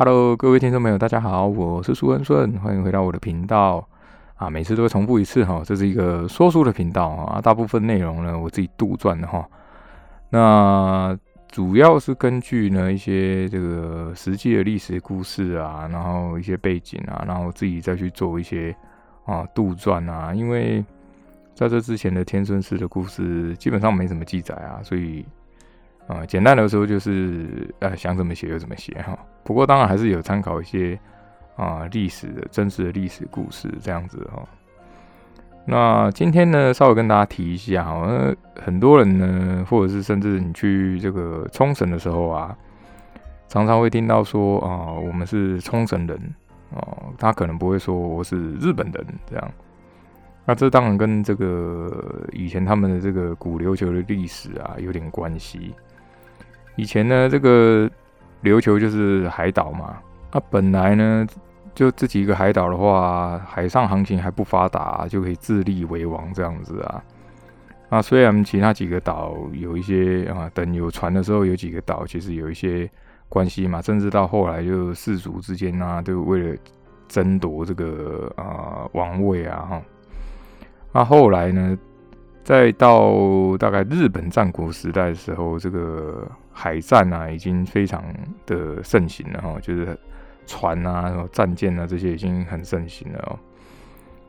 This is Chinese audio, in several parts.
Hello，各位听众朋友，大家好，我是苏恩顺，欢迎回到我的频道啊。每次都会重复一次哈，这是一个说书的频道啊。大部分内容呢，我自己杜撰的哈。那主要是根据呢一些这个实际的历史故事啊，然后一些背景啊，然后自己再去做一些啊杜撰啊。因为在这之前的天孙氏的故事基本上没什么记载啊，所以。啊，简单的说就是，呃，想怎么写就怎么写哈。不过当然还是有参考一些啊历史的真实的历史故事这样子哈。那今天呢，稍微跟大家提一下哈，很多人呢，或者是甚至你去这个冲绳的时候啊，常常会听到说啊，我们是冲绳人哦，他可能不会说我是日本人这样。那这当然跟这个以前他们的这个古琉球的历史啊有点关系。以前呢，这个琉球就是海岛嘛。那本来呢，就自己一个海岛的话，海上航行还不发达，就可以自立为王这样子啊。那虽然其他几个岛有一些啊，等有船的时候，有几个岛其实有一些关系嘛，甚至到后来就氏族之间啊，都为了争夺这个啊王位啊哈。那后来呢？再到大概日本战国时代的时候，这个海战啊，已经非常的盛行了哈，就是船啊、战舰啊这些已经很盛行了哦。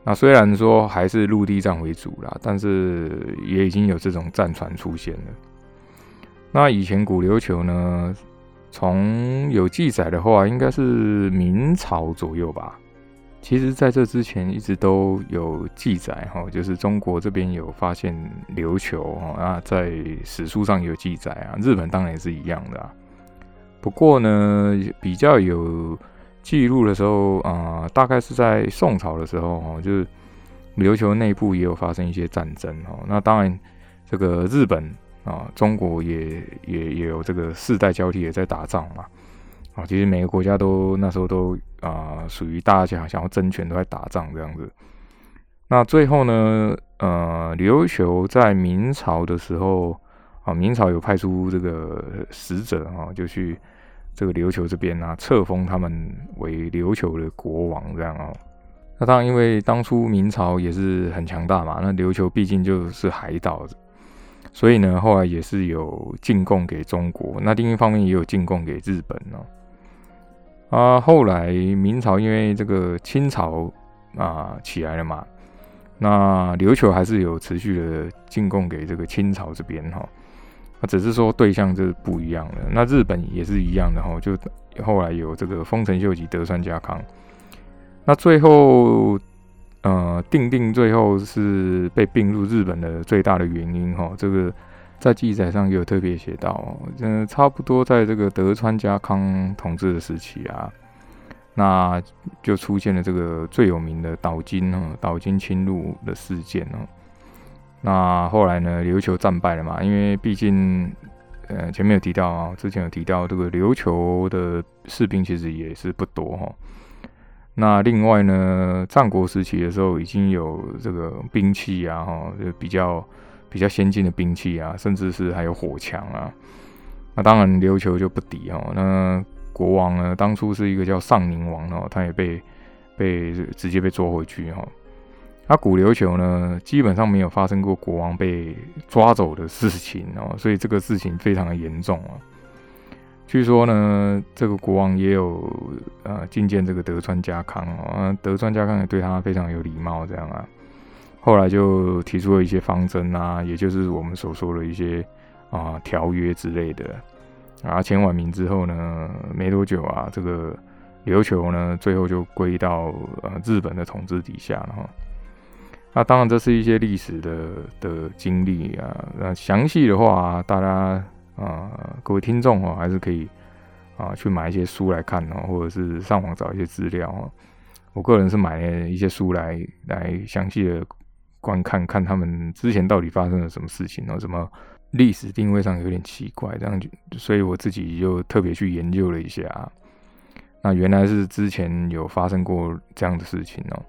那虽然说还是陆地战为主啦，但是也已经有这种战船出现了。那以前古琉球呢，从有记载的话，应该是明朝左右吧。其实，在这之前一直都有记载哈，就是中国这边有发现琉球啊，在史书上有记载啊。日本当然也是一样的啊。不过呢，比较有记录的时候啊，大概是在宋朝的时候哈，就是琉球内部也有发生一些战争哦。那当然，这个日本啊，中国也也也有这个世代交替也在打仗嘛。其实每个国家都那时候都啊，属于大家想要争权，都在打仗这样子。那最后呢，呃，琉球在明朝的时候啊，明朝有派出这个使者啊，就去这个琉球这边啊，册封他们为琉球的国王这样哦。那当然，因为当初明朝也是很强大嘛，那琉球毕竟就是海岛。所以呢，后来也是有进贡给中国，那另一方面也有进贡给日本哦。啊，后来明朝因为这个清朝啊起来了嘛，那琉球还是有持续的进贡给这个清朝这边哈，那，只是说对象就是不一样的。那日本也是一样的哈，就后来有这个丰臣秀吉、德川家康，那最后呃定定最后是被并入日本的最大的原因哈，这个。在记载上也有特别写到，嗯，差不多在这个德川家康统治的时期啊，那就出现了这个最有名的岛津哦，岛津侵入的事件哦。那后来呢，琉球战败了嘛，因为毕竟，呃，前面有提到啊，之前有提到这个琉球的士兵其实也是不多哈。那另外呢，战国时期的时候已经有这个兵器啊，哈，就比较。比较先进的兵器啊，甚至是还有火枪啊，那当然琉球就不敌哦。那国王呢，当初是一个叫上宁王哦，他也被被直接被捉回去哈。那古琉球呢，基本上没有发生过国王被抓走的事情哦，所以这个事情非常的严重啊。据说呢，这个国王也有呃觐见这个德川家康哦，德川家康也对他非常有礼貌这样啊。后来就提出了一些方针啊，也就是我们所说的一些啊条约之类的。啊，签完名之后呢，没多久啊，这个琉球呢，最后就归到呃日本的统治底下了哈。那当然，这是一些历史的的经历啊。那详细的话，大家啊，各位听众哦，还是可以啊去买一些书来看哦，或者是上网找一些资料哦。我个人是买了一些书来来详细的。观看看他们之前到底发生了什么事情，然后什么历史定位上有点奇怪，这样，所以我自己就特别去研究了一下。那原来是之前有发生过这样的事情哦，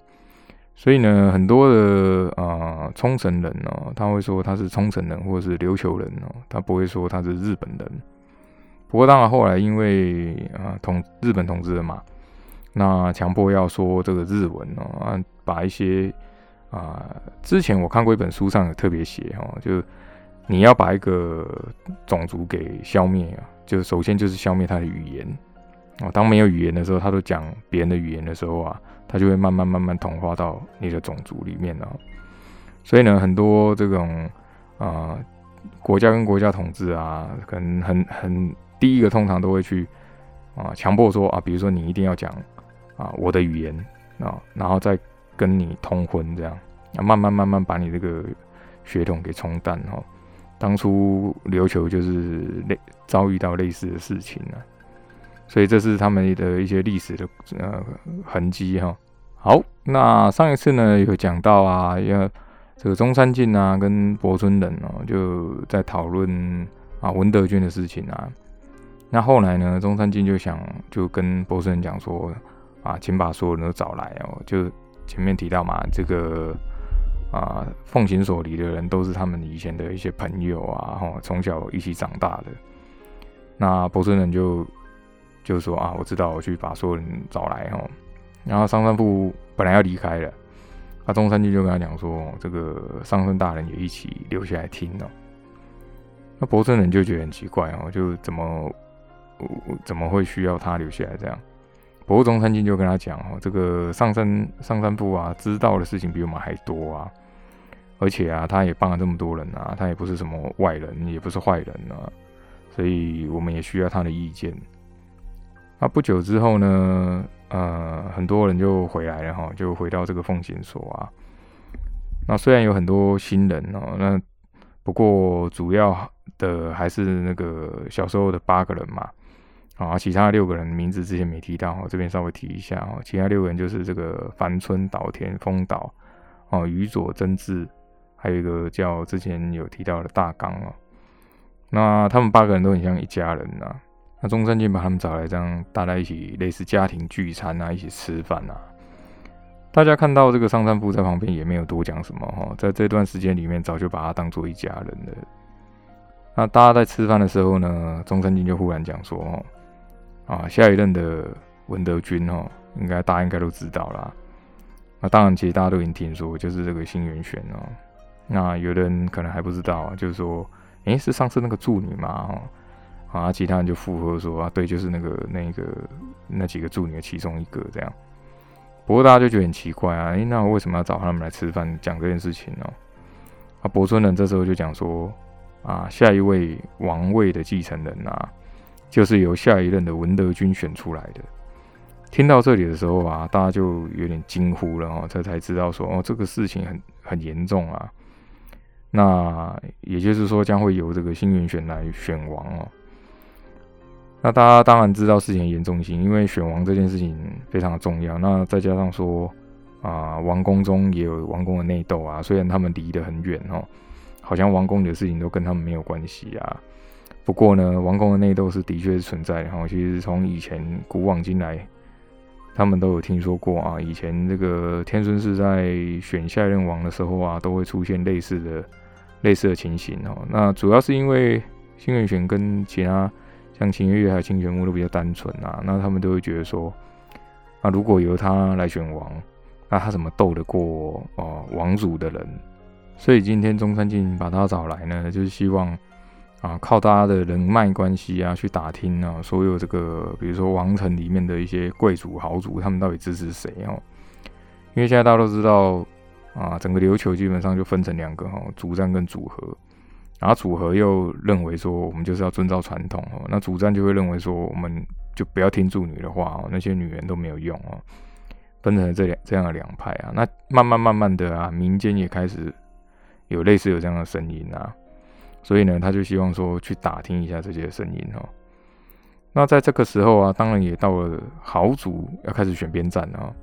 所以呢，很多的啊冲绳人哦，他会说他是冲绳人或者是琉球人哦，他不会说他是日本人。不过当然后来因为啊统日本统治了嘛，那强迫要说这个日文哦，啊把一些啊之前我看过一本书上有特别写哦，就是你要把一个种族给消灭啊，就首先就是消灭他的语言哦，当没有语言的时候，他都讲别人的语言的时候啊，他就会慢慢慢慢同化到你的种族里面哦。所以呢，很多这种啊国家跟国家统治啊，可能很很第一个通常都会去啊强迫说啊，比如说你一定要讲啊我的语言啊，然后再跟你通婚这样，啊慢慢慢慢把你这个血统给冲淡哈。当初琉球就是类遭遇到类似的事情呢，所以这是他们的一些历史的呃痕迹哈。好，那上一次呢有讲到啊要。这个中山靖啊，跟博村人哦，就在讨论啊文德军的事情啊。那后来呢，中山靖就想就跟博村人讲说啊，请把所有人都找来哦。就前面提到嘛，这个啊奉行所里的人都是他们以前的一些朋友啊，哈，从小一起长大的。那博村人就就说啊，我知道，我去把所有人找来哦。然后上山部本来要离开了。那中山君就跟他讲说：“这个上僧大人也一起留下来听哦。”那博村人就觉得很奇怪哦，就怎么怎么会需要他留下来这样？不过中山靖就跟他讲哦：“这个上山上山部啊，知道的事情比我们还多啊，而且啊，他也帮了这么多人啊，他也不是什么外人，也不是坏人啊，所以我们也需要他的意见。”那不久之后呢？呃，很多人就回来了哈，就回到这个奉行所啊。那虽然有很多新人哦，那不过主要的还是那个小时候的八个人嘛。啊，其他六个人名字之前没提到哦，这边稍微提一下哦。其他六个人就是这个凡村岛田丰岛哦，宇佐真治，还有一个叫之前有提到的大纲哦。那他们八个人都很像一家人呐。那中山靖把他们找来，这样大家一起类似家庭聚餐啊，一起吃饭啊。大家看到这个上山部在旁边，也没有多讲什么哈。在这段时间里面，早就把他当做一家人了。那大家在吃饭的时候呢，中山靖就忽然讲说哦：“啊，下一任的文德军哦，应该大家应该都知道啦。那当然，其实大家都已经听说，就是这个新元玄哦。那有的人可能还不知道，就是说，诶，是上次那个助理吗？哦。啊，其他人就附和说啊，对，就是那个那个那几个助理的其中一个这样。不过大家就觉得很奇怪啊，诶，那为什么要找他们来吃饭讲这件事情呢？啊，伯尊人这时候就讲说啊，下一位王位的继承人啊，就是由下一任的文德军选出来的。听到这里的时候啊，大家就有点惊呼了哦，这才知道说哦，这个事情很很严重啊。那也就是说，将会由这个新元选来选王哦。那大家当然知道事情的严重性，因为选王这件事情非常的重要。那再加上说啊，王宫中也有王宫的内斗啊，虽然他们离得很远哦，好像王宫里的事情都跟他们没有关系啊。不过呢，王宫的内斗是的确是存在的哈。其实从以前古往今来，他们都有听说过啊。以前这个天孙是在选下一任王的时候啊，都会出现类似的类似的情形哦。那主要是因为新元玄跟其他。像秦月月还有清玄木都比较单纯啊，那他们都会觉得说，啊，如果由他来选王，那他怎么斗得过哦王族的人？所以今天中山靖把他找来呢，就是希望啊靠大家的人脉关系啊去打听啊，所有这个比如说王城里面的一些贵族豪族，他们到底支持谁哦？因为现在大家都知道啊，整个琉球基本上就分成两个哈，主战跟组合。然后组合又认为说，我们就是要遵照传统哦。那主战就会认为说，我们就不要听助女的话哦，那些女人都没有用哦。分成了这两这样的两派啊。那慢慢慢慢的啊，民间也开始有类似有这样的声音啊。所以呢，他就希望说去打听一下这些声音哦。那在这个时候啊，当然也到了豪族要开始选边站了，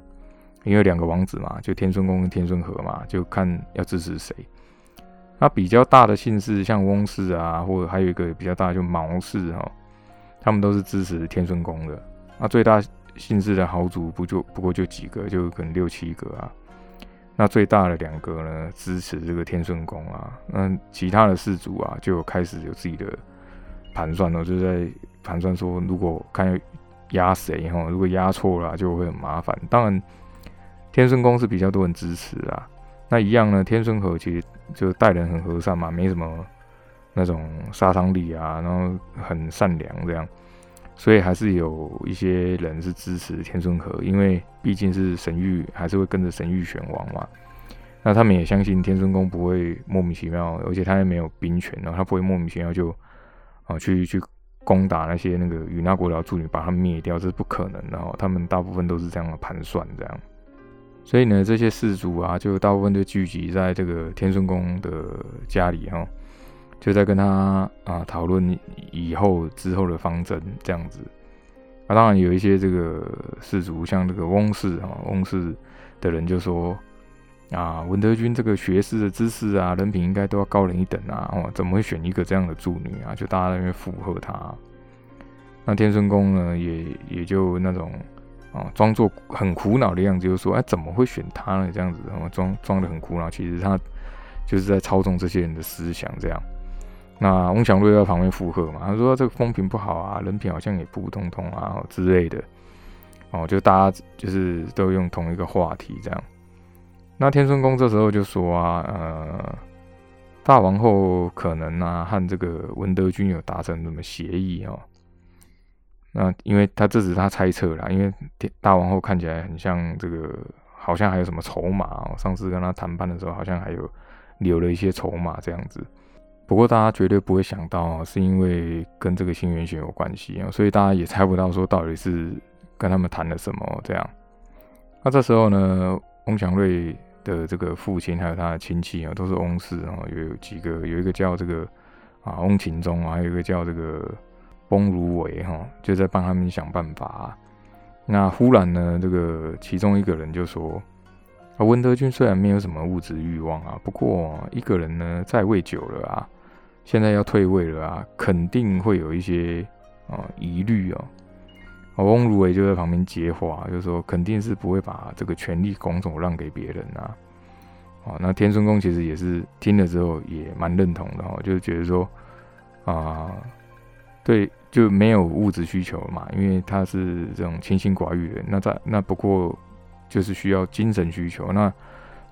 因为两个王子嘛，就天孙宫跟天孙和嘛，就看要支持谁。那比较大的姓氏，像翁氏啊，或者还有一个比较大就毛氏哈，他们都是支持天顺宫的。那最大姓氏的豪族不就不过就几个，就可能六七个啊。那最大的两个呢，支持这个天顺宫啊。那其他的氏族啊，就开始有自己的盘算了，就在盘算说，如果看压谁哈，如果压错了就会很麻烦。当然，天顺宫是比较多人支持啊。那一样呢，天顺和其实就待人很和善嘛，没什么那种杀伤力啊，然后很善良这样，所以还是有一些人是支持天顺和，因为毕竟是神域，还是会跟着神域选王嘛。那他们也相信天孙宫不会莫名其妙，而且他也没有兵权后，他不会莫名其妙就啊去去攻打那些那个与那国的助女，把他们灭掉，这是不可能的哦。他们大部分都是这样的盘算，这样。所以呢，这些氏族啊，就大部分都聚集在这个天孙宫的家里哈，就在跟他啊讨论以后之后的方针这样子。啊，当然有一些这个氏族，像这个翁氏啊，翁氏的人就说。啊，文德军这个学识的知识啊，人品应该都要高人一等啊！哦，怎么会选一个这样的助女啊？就大家在那边附和他。那天孙公呢，也也就那种啊，装作很苦恼的样子，就说：“哎，怎么会选他呢？”这样子，然后装装的很苦恼，其实他就是在操纵这些人的思想。这样，那翁祥瑞在旁边附和嘛，他说：“这个风评不好啊，人品好像也普普通通啊之类的。”哦，就大家就是都用同一个话题这样。那天孙公这时候就说啊，呃，大王后可能啊和这个文德军有达成什么协议哦。那因为他这只是他猜测啦，因为大王后看起来很像这个，好像还有什么筹码哦。上次跟他谈判的时候，好像还有留了一些筹码这样子。不过大家绝对不会想到，是因为跟这个新元玄有关系啊，所以大家也猜不到说到底是跟他们谈了什么这样。那这时候呢，翁祥瑞。的这个父亲还有他的亲戚啊，都是翁氏啊，有几个，有一个叫这个啊翁勤忠啊，还有一个叫这个翁如伟哈，就在帮他们想办法。那忽然呢，这个其中一个人就说：“啊，温德军虽然没有什么物质欲望啊，不过一个人呢在位久了啊，现在要退位了啊，肯定会有一些啊疑虑啊。”翁如伟就在旁边接话，就是说肯定是不会把这个权力拱手让给别人啊。啊，那天孙公其实也是听了之后也蛮认同的哦，就是觉得说啊，对，就没有物质需求嘛，因为他是这种清心寡欲的。那在那不过就是需要精神需求。那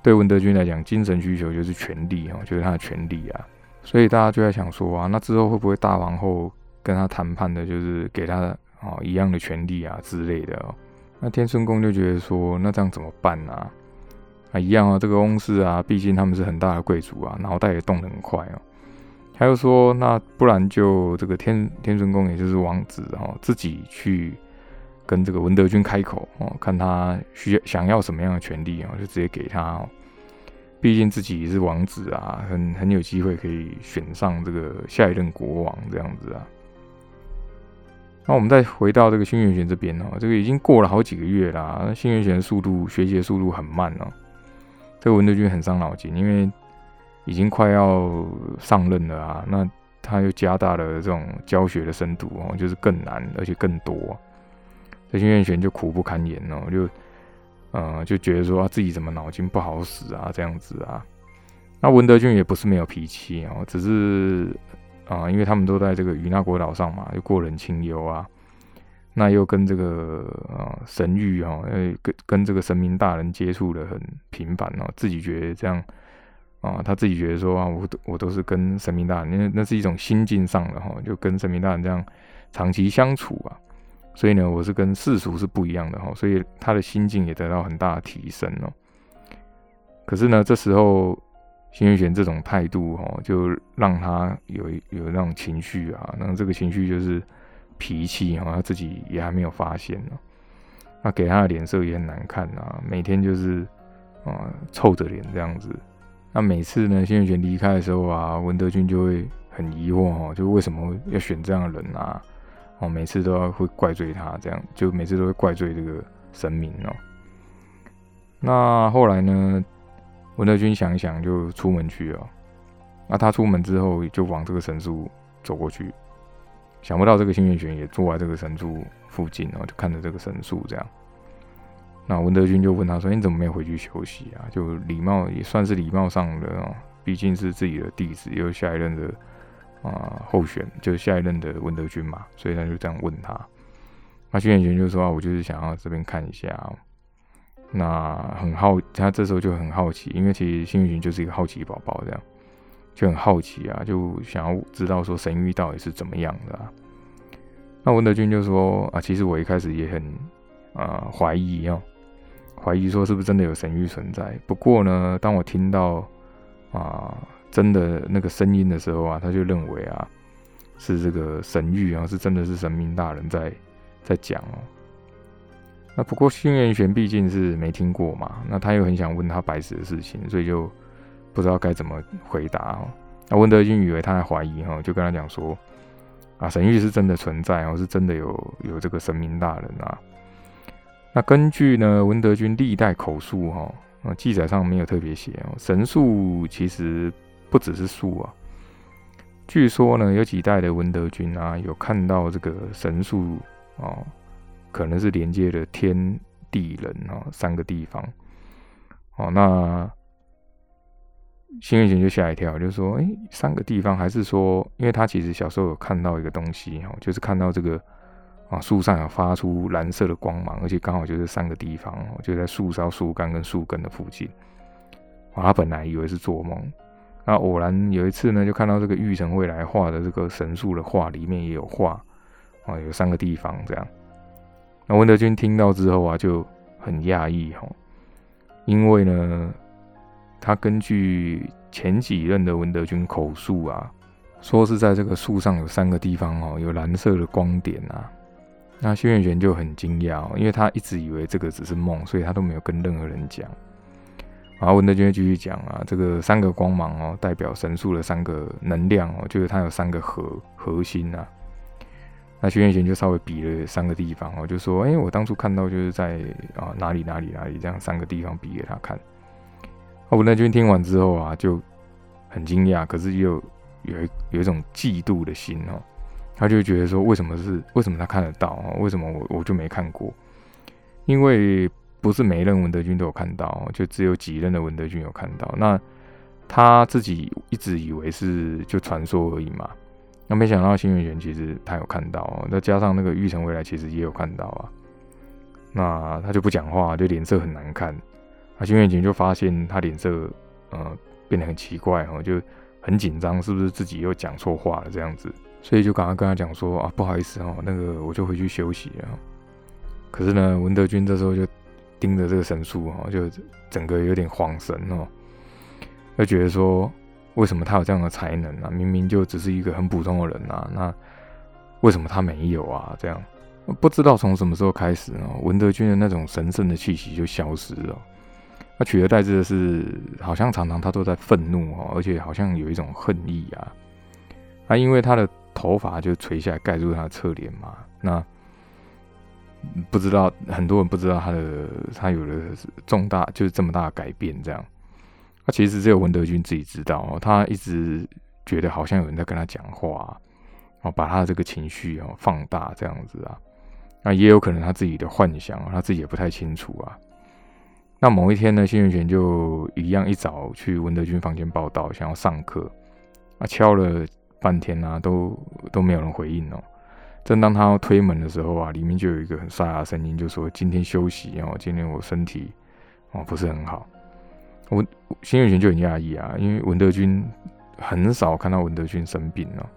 对文德军来讲，精神需求就是权力哦，就是他的权力啊。所以大家就在想说啊，那之后会不会大王后跟他谈判的，就是给他？哦，一样的权利啊之类的哦。那天孙公就觉得说，那这样怎么办呢？啊，一样啊，这个翁氏啊，毕竟他们是很大的贵族啊，脑袋也动得很快哦。他又说，那不然就这个天天孙公，也就是王子哦，自己去跟这个文德军开口哦，看他需要想要什么样的权利哦，就直接给他哦。毕竟自己是王子啊，很很有机会可以选上这个下一任国王这样子啊。那我们再回到这个新元玄这边哦，这个已经过了好几个月啦。那新元玄速度学习的速度很慢哦，这个文德军很伤脑筋，因为已经快要上任了啊。那他又加大了这种教学的深度哦，就是更难而且更多。这新元玄就苦不堪言哦，就呃就觉得说自己怎么脑筋不好使啊这样子啊。那文德军也不是没有脾气哦，只是。啊，因为他们都在这个与那国岛上嘛，又过人清幽啊，那又跟这个啊神域哈，跟跟这个神明大人接触的很频繁哦，自己觉得这样啊，他自己觉得说啊，我都我都是跟神明大人，那那是一种心境上的哈，就跟神明大人这样长期相处啊，所以呢，我是跟世俗是不一样的哈，所以他的心境也得到很大的提升哦。可是呢，这时候。新元玄这种态度，哈，就让他有有那种情绪啊，那这个情绪就是脾气，哈，他自己也还没有发现呢。那给他的脸色也很难看啊，每天就是啊臭着脸这样子。那每次呢，新元玄离开的时候啊，文德军就会很疑惑，哦，就为什么要选这样的人啊？哦，每次都要会怪罪他，这样就每次都会怪罪这个神明哦。那后来呢？文德军想一想，就出门去了。那他出门之后，就往这个神树走过去。想不到这个幸运玄也坐在这个神树附近，然后就看着这个神树这样。那文德军就问他说：“你怎么没有回去休息啊？”就礼貌也算是礼貌上的哦，毕竟是自己的弟子，又下一任的啊候选，就是下一任的文德军嘛，所以他就这样问他。那徐远泉就说啊，我就是想要这边看一下。那很好，他这时候就很好奇，因为其实幸运群就是一个好奇宝宝，这样就很好奇啊，就想要知道说神域到底是怎么样的。那文德军就说啊，其实我一开始也很啊怀疑哦，怀疑说是不是真的有神域存在。不过呢，当我听到啊真的那个声音的时候啊，他就认为啊是这个神域啊，是真的是神明大人在在讲哦。那不过新元玄毕竟是没听过嘛，那他又很想问他白石的事情，所以就不知道该怎么回答哦。那文德军以为他在怀疑哈，就跟他讲说啊，神域是真的存在哦，是真的有有这个神明大人啊。那根据呢文德军历代口述哈，啊记载上没有特别写哦，神树其实不只是树啊。据说呢有几代的文德军啊，有看到这个神树哦。可能是连接了天地人哦三个地方哦，那新月贤就吓一跳，就说：“哎，三个地方，还是说，因为他其实小时候有看到一个东西哦，就是看到这个啊树上有发出蓝色的光芒，而且刚好就是三个地方哦，就在树梢、树干跟树根的附近。啊，他本来以为是做梦，那偶然有一次呢，就看到这个玉成未来画的这个神树的画里面也有画啊，有三个地方这样。”那文德军听到之后啊，就很讶异哈，因为呢，他根据前几任的文德军口述啊，说是在这个树上有三个地方哦，有蓝色的光点啊。那薛元玄就很惊讶，因为他一直以为这个只是梦，所以他都没有跟任何人讲。然后文德军继续讲啊，这个三个光芒哦，代表神树的三个能量哦，就是它有三个核核心啊。那徐元贤就稍微比了三个地方哦，就说：“哎，我当初看到就是在啊哪里哪里哪里这样三个地方比给他看。”文德军听完之后啊，就很惊讶，可是又有一有一种嫉妒的心哦，他就觉得说：“为什么是为什么他看得到啊？为什么我我就没看过？因为不是每一任文德军都有看到，就只有几任的文德军有看到。那他自己一直以为是就传说而已嘛。”那没想到新元玄其实他有看到，再加上那个玉成未来其实也有看到啊，那他就不讲话，就脸色很难看。啊，新元玄就发现他脸色呃变得很奇怪哦，就很紧张，是不是自己又讲错话了这样子？所以就赶快跟他讲说啊，不好意思哦，那个我就回去休息了。可是呢，文德军这时候就盯着这个神树哦，就整个有点慌神哦，就觉得说。为什么他有这样的才能呢？明明就只是一个很普通的人啊，那为什么他没有啊？这样不知道从什么时候开始呢？文德军的那种神圣的气息就消失了，那取而代之的是，好像常常他都在愤怒哦，而且好像有一种恨意啊。啊，因为他的头发就垂下来盖住他的侧脸嘛，那不知道很多人不知道他的他有了重大就是这么大的改变这样。他其实只有文德军自己知道哦，他一直觉得好像有人在跟他讲话，哦，把他的这个情绪哦放大这样子啊，那也有可能他自己的幻想，他自己也不太清楚啊。那某一天呢，新元玄就一样一早去文德军房间报道，想要上课，啊，敲了半天啊，都都没有人回应哦。正当他要推门的时候啊，里面就有一个很沙哑的声音，就说：“今天休息哦，今天我身体哦不是很好。”我新月泉就很讶异啊，因为文德军很少看到文德军生病了。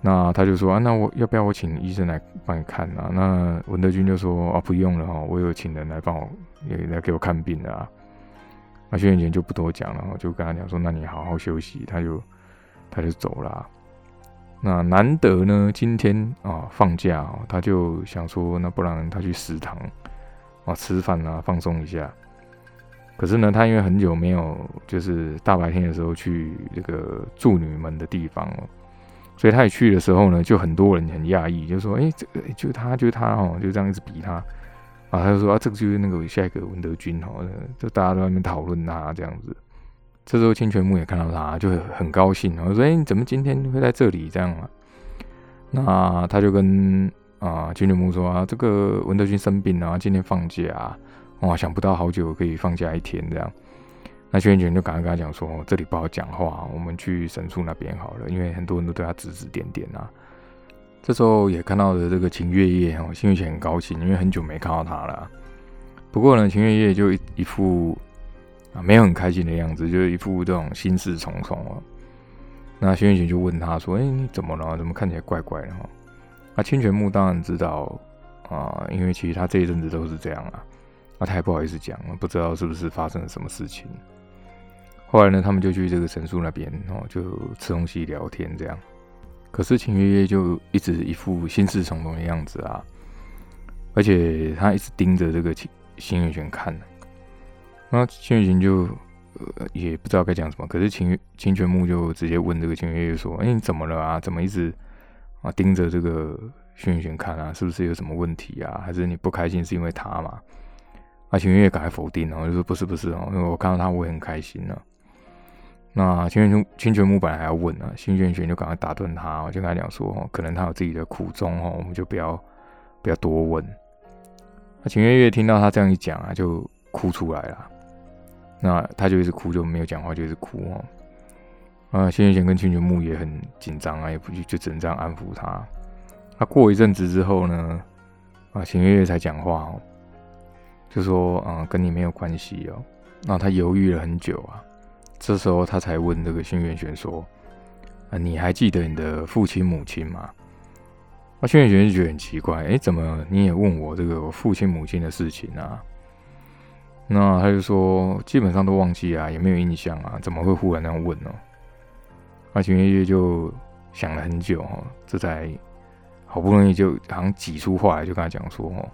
那他就说啊，那我要不要我请医生来帮你看啊？那文德军就说啊，不用了哈，我有请人来帮我也来给我看病的啊。那新月泉就不多讲了，就跟他讲说，那你好好休息。他就他就走了。那难得呢，今天啊放假哦，他就想说，那不然他去食堂啊吃饭啊，放松一下。可是呢，他因为很久没有就是大白天的时候去这个住女们的地方了，所以他也去的时候呢，就很多人很讶异，就说：“哎，这个就他，就他哦，就这样一直比他啊。”他就说：“啊，这个就是那个下一个文德军哦。”就大家都在那边讨论他这样子。这时候清泉木也看到他，就很高兴，然后说：“哎，你怎么今天会在这里？这样啊？”那他就跟啊清泉木说：“啊，这个文德军生病啊，今天放假。”哇，想不到好久可以放假一天这样，那轩辕玄就赶快跟他讲说：“这里不好讲话，我们去神树那边好了，因为很多人都对他指指点点啊。”这时候也看到了这个秦月夜哦，新月玄很高兴，因为很久没看到他了。不过呢，秦月夜就一一副啊没有很开心的样子，就是一副这种心事重重哦。那新月玄就问他说：“哎，你怎么了？怎么看起来怪怪的？”哈，那清泉木当然知道啊，因为其实他这一阵子都是这样啊。那他也不好意思讲，不知道是不是发生了什么事情。后来呢，他们就去这个神树那边哦，就吃东西聊天这样。可是秦月月就一直一副心事重重的样子啊，而且他一直盯着这个新月玄看呢。那新月玄就呃也不知道该讲什么，可是秦秦泉木就直接问这个秦月月说：“哎，你怎么了啊？怎么一直啊盯着这个新月玄看啊？是不是有什么问题啊？还是你不开心是因为他嘛？”那秦月月赶快否定哦，就说：“不是不是哦，因为我看到他我也很开心呢。”那清泉清泉木本来还要问呢，新泉玄就赶快打断他，我就跟他讲说，可能他有自己的苦衷哦，我们就不要不要多问。那秦月月听到他这样一讲啊，就哭出来了。那他就一直哭，就没有讲话，就一直哭哦。啊，新月玄跟清泉木也很紧张啊，也不就就只能这样安抚他。那过一阵子之后呢，啊，秦月月才讲话哦，就说啊，跟你没有关系哦。那他犹豫了很久啊。这时候他才问这个新元玄说：“啊，你还记得你的父亲母亲吗？”那新元玄就觉得很奇怪，哎，怎么你也问我这个父亲母亲的事情啊？那他就说：“基本上都忘记啊，也没有印象啊，怎么会忽然那样问呢？”那秦月月就想了很久哈，这才好不容易就好像挤出话来，就跟他讲说：“哦。”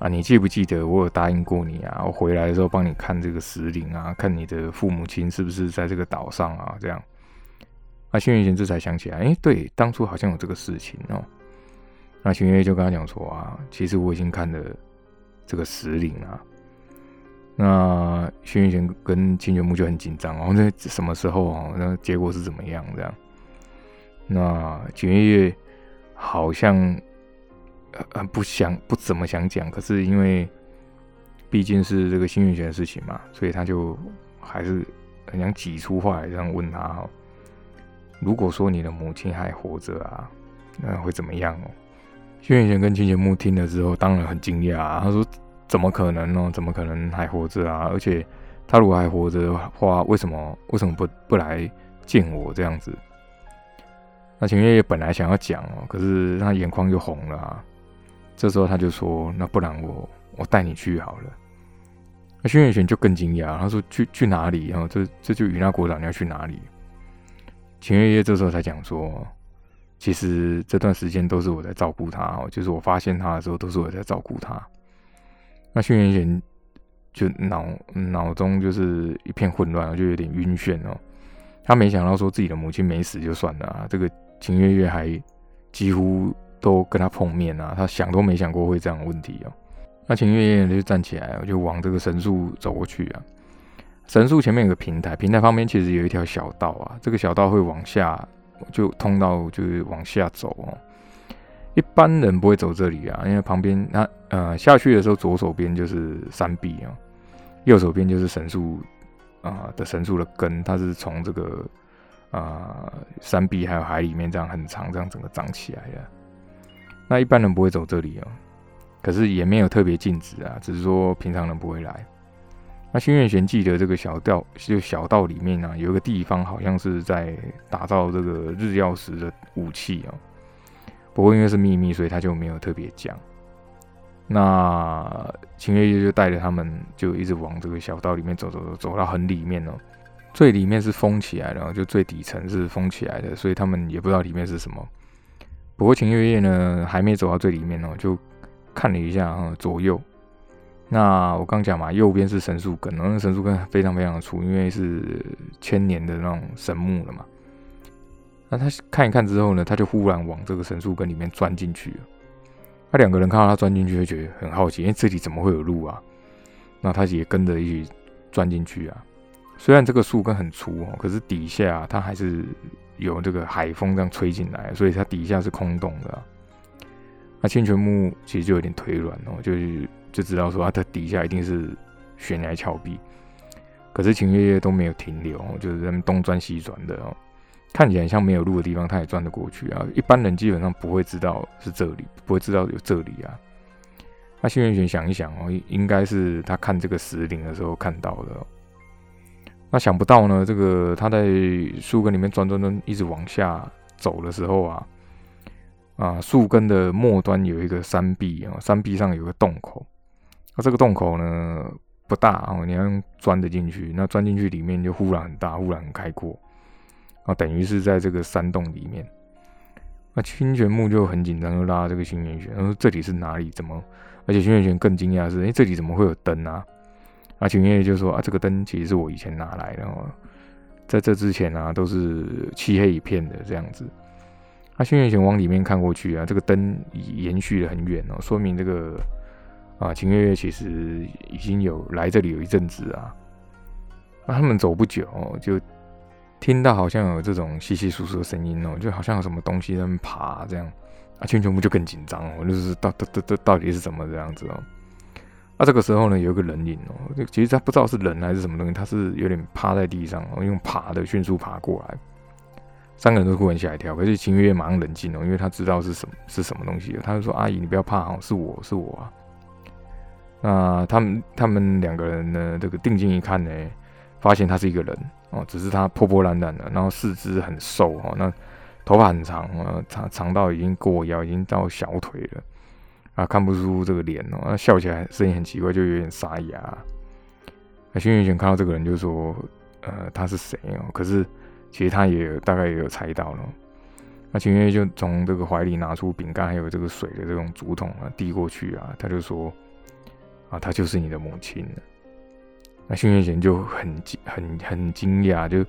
啊，你记不记得我有答应过你啊？我回来的时候帮你看这个石林啊，看你的父母亲是不是在这个岛上啊？这样，那新月玄这才想起来，哎，对，当初好像有这个事情哦。那秦月月就跟他讲说啊，其实我已经看了这个石林啊。那新月玄跟清泉木就很紧张哦，那什么时候哦？那结果是怎么样？这样，那景月月好像。呃，不想不怎么想讲，可是因为毕竟是这个幸运玄的事情嘛，所以他就还是很想挤出话来这样问他哦。如果说你的母亲还活着啊，那会怎么样哦？幸运玄跟金节木听了之后，当然很惊讶，他说：“怎么可能呢？怎么可能还活着啊？而且他如果还活着的话，为什么为什么不不来见我这样子？”那秦月月本来想要讲哦，可是他眼眶又红了啊。这时候他就说：“那不然我我带你去好了。”那轩辕玄就更惊讶，他说：“去去哪里？然后这这就与那国长你要去哪里？”秦月月这时候才讲说：“其实这段时间都是我在照顾他哦，就是我发现他的时候都是我在照顾他。”那轩辕玄就脑脑中就是一片混乱，就有点晕眩哦。他没想到说自己的母亲没死就算了啊，这个秦月月还几乎。都跟他碰面啊，他想都没想过会这样的问题哦。那秦月月就站起来，就往这个神树走过去啊。神树前面有个平台，平台旁边其实有一条小道啊。这个小道会往下，就通到就是往下走哦。一般人不会走这里啊，因为旁边那呃下去的时候，左手边就是山壁啊，右手边就是神树啊的神树的根，它是从这个啊山壁还有海里面这样很长，这样整个长起来的。那一般人不会走这里哦，可是也没有特别禁止啊，只是说平常人不会来。那新月玄记得这个小道，就小道里面呢，有一个地方好像是在打造这个日曜石的武器哦。不过因为是秘密，所以他就没有特别讲。那秦月月就带着他们，就一直往这个小道里面走走走，走到很里面哦。最里面是封起来的，就最底层是封起来的，所以他们也不知道里面是什么。不过秦月夜呢，还没走到最里面哦，就看了一下左右。那我刚讲嘛，右边是神树根，然后神树根非常非常粗，因为是千年的那种神木了嘛。那他看一看之后呢，他就忽然往这个神树根里面钻进去了。那两个人看到他钻进去，就觉得很好奇，因为这里怎么会有路啊？那他也跟着一起钻进去啊。虽然这个树根很粗哦，可是底下它还是。有这个海风这样吹进来，所以它底下是空洞的。那千泉木其实就有点腿软哦，就是就知道说它的底下一定是悬崖峭壁。可是秦月月都没有停留，就是在东钻西转的哦，看起来像没有路的地方，他也钻得过去啊。一般人基本上不会知道是这里，不会知道有这里啊。那新月玄想一想哦，应该是他看这个石林的时候看到的。那想不到呢，这个他在树根里面钻钻钻，一直往下走的时候啊，啊，树根的末端有一个山壁啊，山壁上有个洞口。那这个洞口呢不大哦，你要钻得进去。那钻进去里面就忽然很大，忽然很开阔啊，等于是在这个山洞里面。那清泉木就很紧张，就拉这个新元玄，他说这里是哪里？怎么？而且新元玄更惊讶是，哎，这里怎么会有灯啊？啊，秦月就说啊，这个灯其实是我以前拿来的，在这之前啊，都是漆黑一片的这样子。啊，新月玄往里面看过去啊，这个灯延续的很远哦，说明这个啊，秦月月其实已经有来这里有一阵子啊。那他们走不久，就听到好像有这种稀稀疏疏的声音哦，就好像有什么东西在爬这样。啊，清泉木就更紧张哦，就是到到到到到底是怎么这样子哦。那这个时候呢，有一个人影哦，其实他不知道是人还是什么东西，他是有点趴在地上哦，用爬的迅速爬过来。三个人都忽然吓一跳，可是秦月月马上冷静哦，因为他知道是什么是什么东西他就说：“阿姨，你不要怕哦，是我是我啊。”那他们他们两个人呢，这个定睛一看呢，发现他是一个人哦，只是他破破烂烂的，然后四肢很瘦哦，那头发很长啊，长长到已经过腰，已经到小腿了。啊，看不出这个脸哦，那笑起来声音很奇怪，就有点沙哑。那轩辕玄看到这个人就说：“呃，他是谁哦？”可是其实他也大概也有猜到了。那秦月就从这个怀里拿出饼干还有这个水的这种竹筒啊，递过去啊，他就说：“啊，她就是你的母亲。”那轩辕玄就很很很惊讶，就。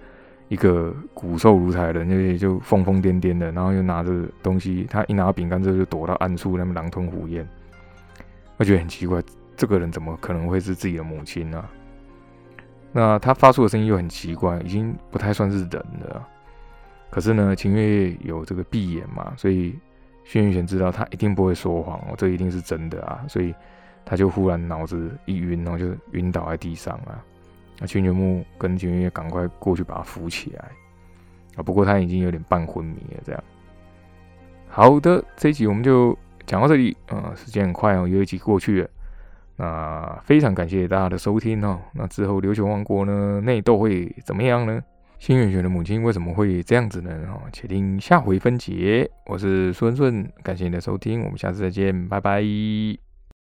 一个骨瘦如柴的人，就就疯疯癫癫的，然后又拿着东西，他一拿到饼干之后就躲到暗处，那么狼吞虎咽。我觉得很奇怪，这个人怎么可能会是自己的母亲呢？那他发出的声音又很奇怪，已经不太算是人了。可是呢，秦月有这个闭眼嘛，所以轩辕玄知道他一定不会说谎，这一定是真的啊，所以他就忽然脑子一晕，然后就晕倒在地上啊。那千泉木跟千泉月赶快过去把他扶起来啊！不过他已经有点半昏迷了。这样，好的，这一集我们就讲到这里啊，时间很快哦，又一集过去了。那非常感谢大家的收听哦。那之后琉球王国呢，内斗会怎么样呢？新元玄的母亲为什么会这样子呢？哦，且听下回分解。我是孙顺，感谢你的收听，我们下次再见，拜拜。